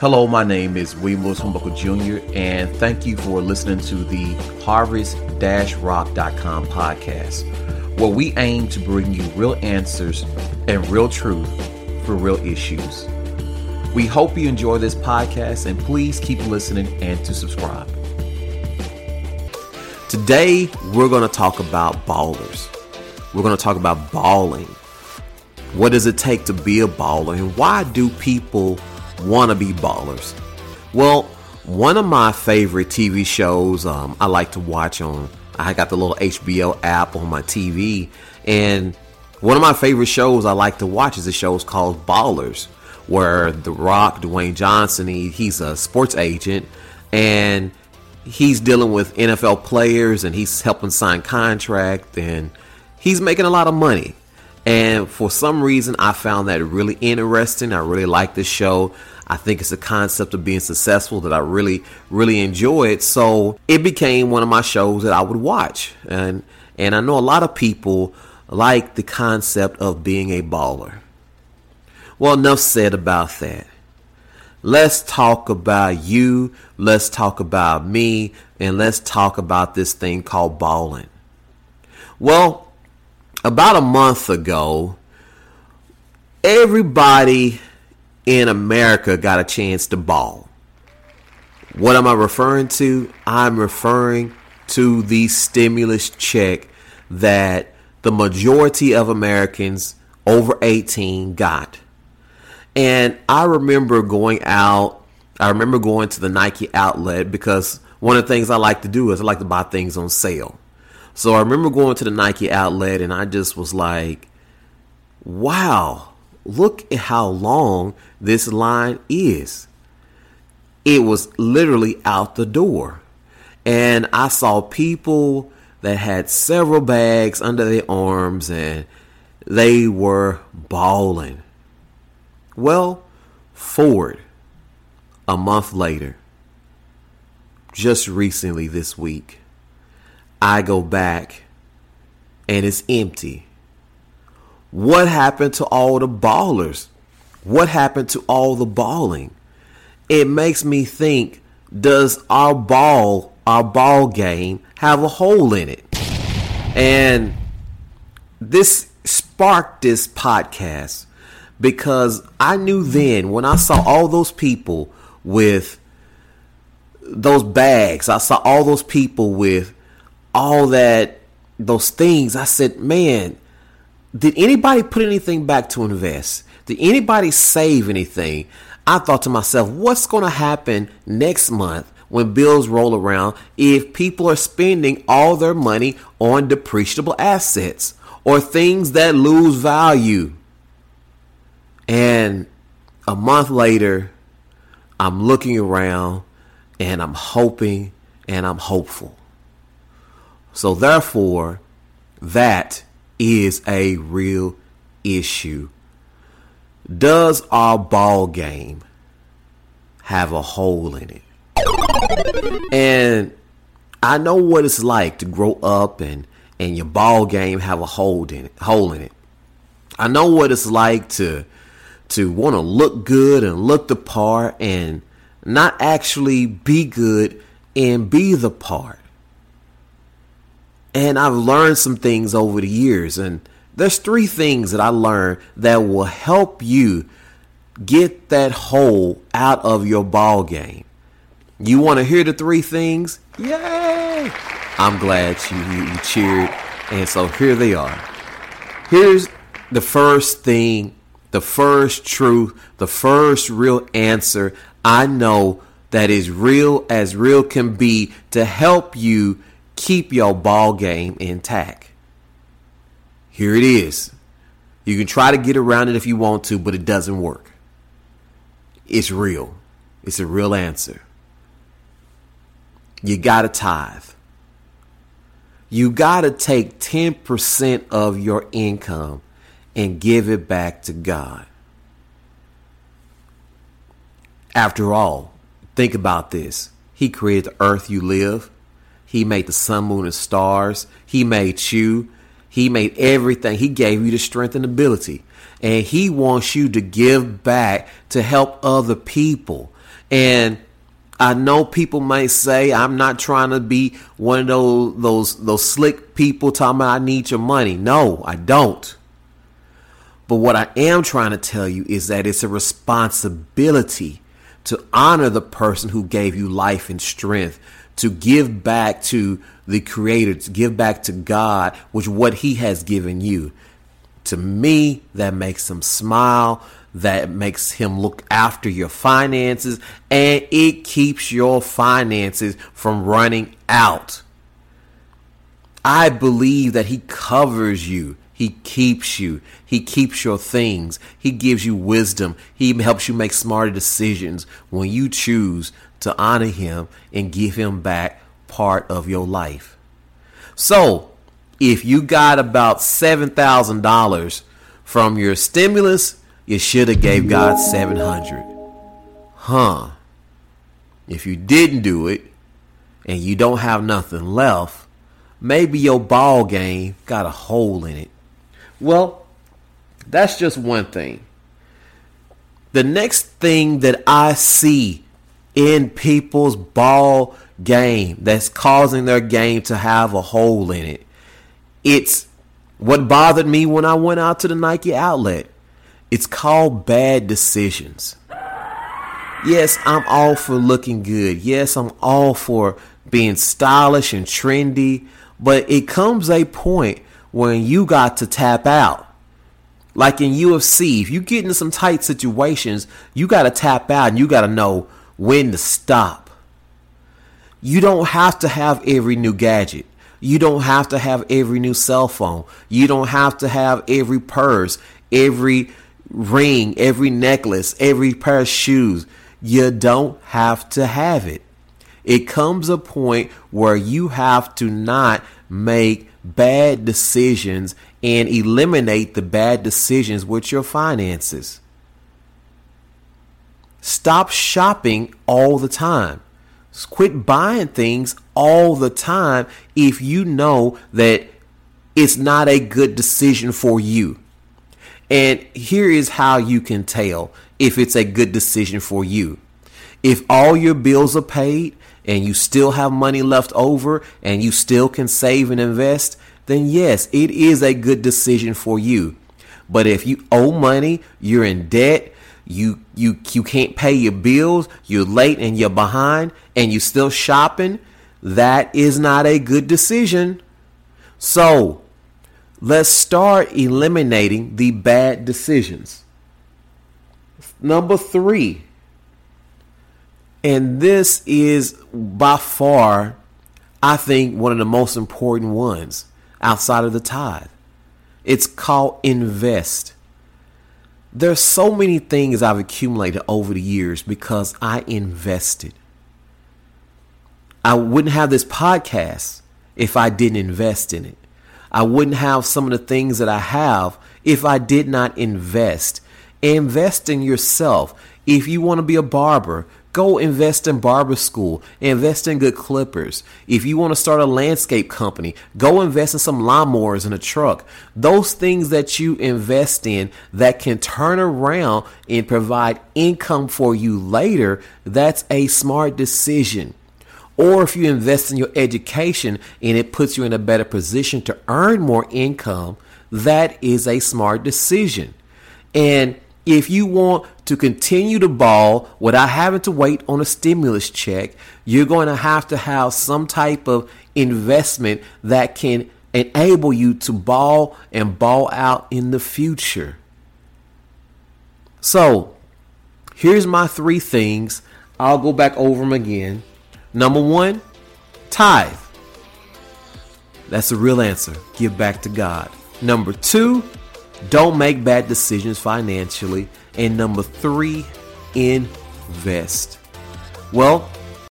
Hello, my name is William Lewis Hornbuckle Jr., and thank you for listening to the harvest-rock.com podcast, where we aim to bring you real answers and real truth for real issues. We hope you enjoy this podcast, and please keep listening and to subscribe. Today, we're going to talk about ballers. We're going to talk about balling. What does it take to be a baller, and why do people want to be ballers? Well, one of my favorite TV shows um, I like to watch on, I got the little HBO app on my TV, and one of my favorite shows I like to watch is a show called Ballers, where The Rock, Dwayne Johnson, he, he's a sports agent, and he's dealing with NFL players, and he's helping sign contract, and he's making a lot of money. And for some reason, I found that really interesting. I really like this show. I think it's a concept of being successful that I really, really enjoyed. So it became one of my shows that I would watch. And and I know a lot of people like the concept of being a baller. Well, enough said about that. Let's talk about you. Let's talk about me. And let's talk about this thing called balling. Well, about a month ago, everybody in America got a chance to ball. What am I referring to? I'm referring to the stimulus check that the majority of Americans over 18 got. And I remember going out, I remember going to the Nike outlet because one of the things I like to do is I like to buy things on sale. So I remember going to the Nike outlet and I just was like, wow, look at how long this line is. It was literally out the door. And I saw people that had several bags under their arms and they were bawling. Well, Ford, a month later, just recently this week, I go back and it's empty. What happened to all the ballers? What happened to all the balling? It makes me think does our ball, our ball game, have a hole in it? And this sparked this podcast because I knew then when I saw all those people with those bags, I saw all those people with all that those things, I said, man, did anybody put anything back to invest? Did anybody save anything? I thought to myself, what's going to happen next month when bills roll around if people are spending all their money on depreciable assets or things that lose value? And a month later, I'm looking around and I'm hoping and I'm hopeful. So therefore, that is a real issue. Does our ball game have a hole in it? And I know what it's like to grow up and and your ball game have a hole in it, hole in it. I know what it's like to to want to look good and look the part and not actually be good and be the part. And I've learned some things over the years. And there's three things that I learned that will help you get that hole out of your ball game. You want to hear the three things? Yay! I'm glad you, you, you cheered. And so here they are. Here's the first thing, the first truth, the first real answer I know that is real as real can be to help you keep your ball game intact. Here it is. You can try to get around it if you want to, but it doesn't work. It's real. It's a real answer. You got to tithe. You got to take 10% of your income and give it back to God. After all, think about this. He created the earth you live. He made the sun, moon, and stars. He made you. He made everything. He gave you the strength and ability. And He wants you to give back to help other people. And I know people might say I'm not trying to be one of those those those slick people talking about I need your money. No, I don't. But what I am trying to tell you is that it's a responsibility to honor the person who gave you life and strength, to give back to the creator, to give back to God, which what he has given you. To me, that makes him smile that makes him look after your finances and it keeps your finances from running out. I believe that he covers you. He keeps you. He keeps your things. He gives you wisdom. He helps you make smarter decisions when you choose to honor him and give him back part of your life. So, if you got about $7,000 from your stimulus you should have gave God 700. Huh. If you didn't do it and you don't have nothing left, maybe your ball game got a hole in it. Well, that's just one thing. The next thing that I see in people's ball game that's causing their game to have a hole in it. It's what bothered me when I went out to the Nike outlet. It's called bad decisions. Yes, I'm all for looking good. Yes, I'm all for being stylish and trendy. But it comes a point when you got to tap out. Like in UFC, if you get into some tight situations, you got to tap out and you got to know when to stop. You don't have to have every new gadget. You don't have to have every new cell phone. You don't have to have every purse, every ring, every necklace, every pair of shoes. You don't have to have it. It comes a point where you have to not make bad decisions and eliminate the bad decisions with your finances. Stop shopping all the time. Quit buying things all the time if you know that it's not a good decision for you. And here is how you can tell if it's a good decision for you. If all your bills are paid and you still have money left over and you still can save and invest, then yes, it is a good decision for you. But if you owe money, you're in debt, you you you can't pay your bills, you're late and you're behind and you're still shopping, that is not a good decision. So, Let's start eliminating the bad decisions. Number three, and this is by far, I think, one of the most important ones outside of the tithe. It's called invest. There's so many things I've accumulated over the years because I invested. I wouldn't have this podcast if I didn't invest in it. I wouldn't have some of the things that I have if I did not invest. Invest in yourself. If you want to be a barber, go invest in barber school. Invest in good clippers. If you want to start a landscape company, go invest in some lawnmowers and a truck. Those things that you invest in that can turn around and provide income for you later, that's a smart decision. Or if you invest in your education and it puts you in a better position to earn more income, that is a smart decision. And if you want to continue to ball without having to wait on a stimulus check, you're going to have to have some type of investment that can enable you to ball and ball out in the future. So, here's my three things. I'll go back over them again. Number one, tithe. That's the real answer. Give back to God. Number two, don't make bad decisions financially. And number three, invest. Well,